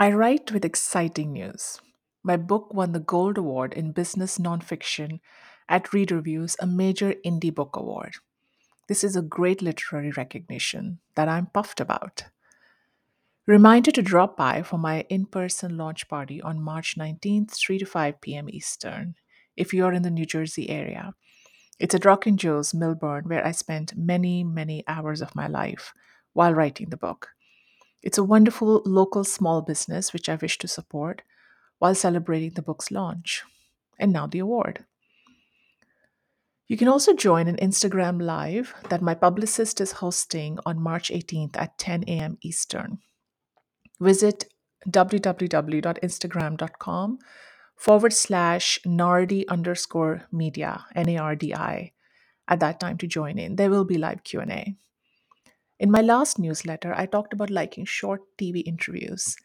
I write with exciting news. My book won the Gold Award in Business Nonfiction at Readers Views, a major indie book award. This is a great literary recognition that I'm puffed about. Reminder to drop by for my in person launch party on March 19th, 3 to 5 p.m. Eastern, if you're in the New Jersey area. It's at Rock and Joe's, Millburn, where I spent many, many hours of my life while writing the book. It's a wonderful local small business which I wish to support while celebrating the book's launch. And now the award. You can also join an Instagram live that my publicist is hosting on March 18th at 10 a.m. Eastern. Visit www.instagram.com forward slash nardi underscore media, N-A-R-D-I, at that time to join in. There will be live Q&A. In my last newsletter, I talked about liking short TV interviews.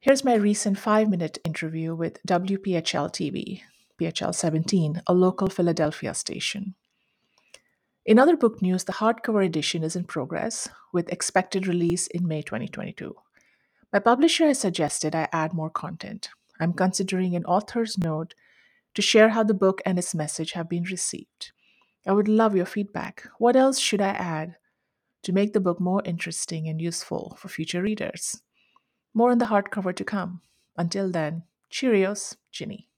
Here's my recent five minute interview with WPHL TV, PHL 17, a local Philadelphia station. In other book news, the hardcover edition is in progress with expected release in May 2022. My publisher has suggested I add more content. I'm considering an author's note to share how the book and its message have been received. I would love your feedback. What else should I add to make the book more interesting and useful for future readers? More on the hardcover to come. Until then, cheerios, Jinny.